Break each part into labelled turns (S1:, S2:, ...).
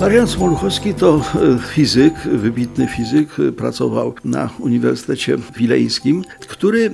S1: Marian Smoluchowski to e, fizyk, wybitny fizyk, e, pracował na Uniwersytecie Wileńskim, który e,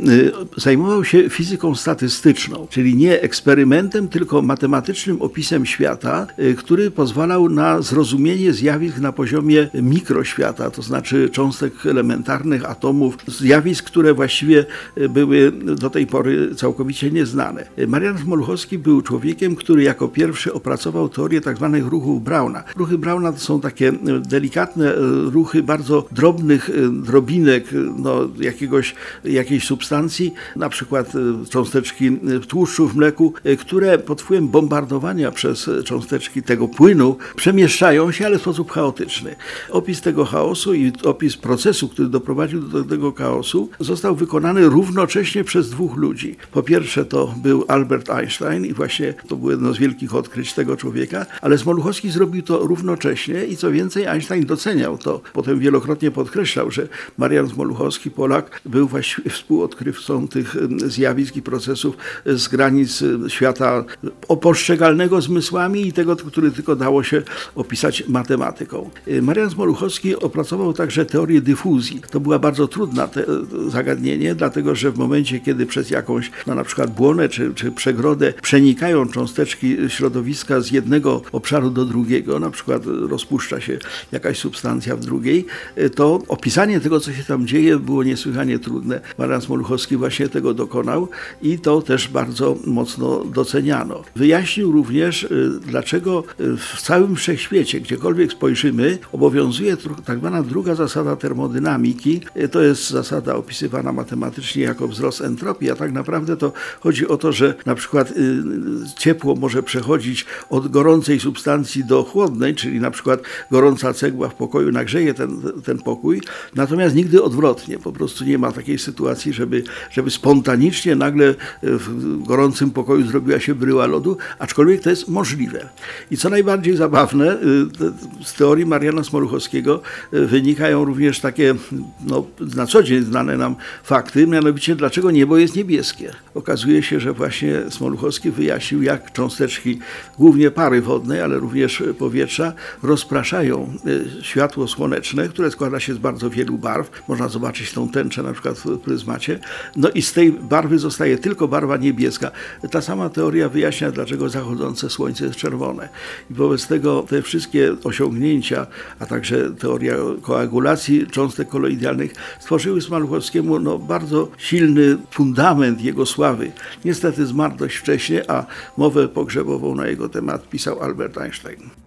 S1: zajmował się fizyką statystyczną, czyli nie eksperymentem, tylko matematycznym opisem świata, który pozwalał na zrozumienie zjawisk na poziomie mikroświata, to znaczy cząstek elementarnych, atomów, zjawisk, które właściwie były do tej pory całkowicie nieznane. Marian Smoluchowski był człowiekiem, który jako pierwszy opracował teorię tzw. ruchów Brauna. Ruchy Brauna to są takie e, delikatne e, ruchy bardzo drobnych e, drobinek no, jakiegoś, jakiejś substancji, na przykład cząsteczki tłuszczu w mleku, które pod wpływem bombardowania przez cząsteczki tego płynu przemieszczają się, ale w sposób chaotyczny. Opis tego chaosu i opis procesu, który doprowadził do tego chaosu, został wykonany równocześnie przez dwóch ludzi. Po pierwsze to był Albert Einstein i właśnie to było jedno z wielkich odkryć tego człowieka, ale Smoluchowski zrobił to równo równocześnie i co więcej Einstein doceniał to. Potem wielokrotnie podkreślał, że Marian Smoluchowski, Polak, był właściwie współodkrywcą tych zjawisk i procesów z granic świata opostrzegalnego zmysłami i tego, który tylko dało się opisać matematyką. Marian Smoluchowski opracował także teorię dyfuzji. To była bardzo trudna te, zagadnienie, dlatego że w momencie, kiedy przez jakąś, no na przykład błonę czy, czy przegrodę przenikają cząsteczki środowiska z jednego obszaru do drugiego, na przykład rozpuszcza się jakaś substancja w drugiej, to opisanie tego, co się tam dzieje, było niesłychanie trudne. Marian Smoluchowski właśnie tego dokonał i to też bardzo mocno doceniano. Wyjaśnił również, y, dlaczego w całym wszechświecie, gdziekolwiek spojrzymy, obowiązuje tak zwana druga zasada termodynamiki. To jest zasada opisywana matematycznie jako wzrost entropii, a tak naprawdę to chodzi o to, że na przykład y, ciepło może przechodzić od gorącej substancji do chłodnej, czyli na przykład gorąca cegła w pokoju nagrzeje ten, ten pokój, natomiast nigdy odwrotnie. Po prostu nie ma takiej sytuacji, żeby, żeby spontanicznie nagle w gorącym pokoju zrobiła się bryła lodu, aczkolwiek to jest możliwe. I co najbardziej zabawne, y, z teorii Mariana Smoluchowskiego y, wynikają również takie no, na co dzień znane nam fakty, mianowicie dlaczego niebo jest niebieskie. Okazuje się, że właśnie Smoluchowski wyjaśnił, jak cząsteczki, głównie pary wodnej, ale również powietrza, rozpraszają e, światło słoneczne, które składa się z bardzo wielu barw. Można zobaczyć tą tęczę na przykład w pryzmacie. No i z tej barwy zostaje tylko barwa niebieska. Ta sama teoria wyjaśnia, dlaczego zachodzące słońce jest czerwone. I wobec tego te wszystkie osiągnięcia, a także teoria koagulacji cząstek koloidalnych stworzyły Smaluchowskiemu no, bardzo silny fundament jego sławy. Niestety zmarł dość wcześnie, a mowę pogrzebową na jego temat pisał Albert Einstein.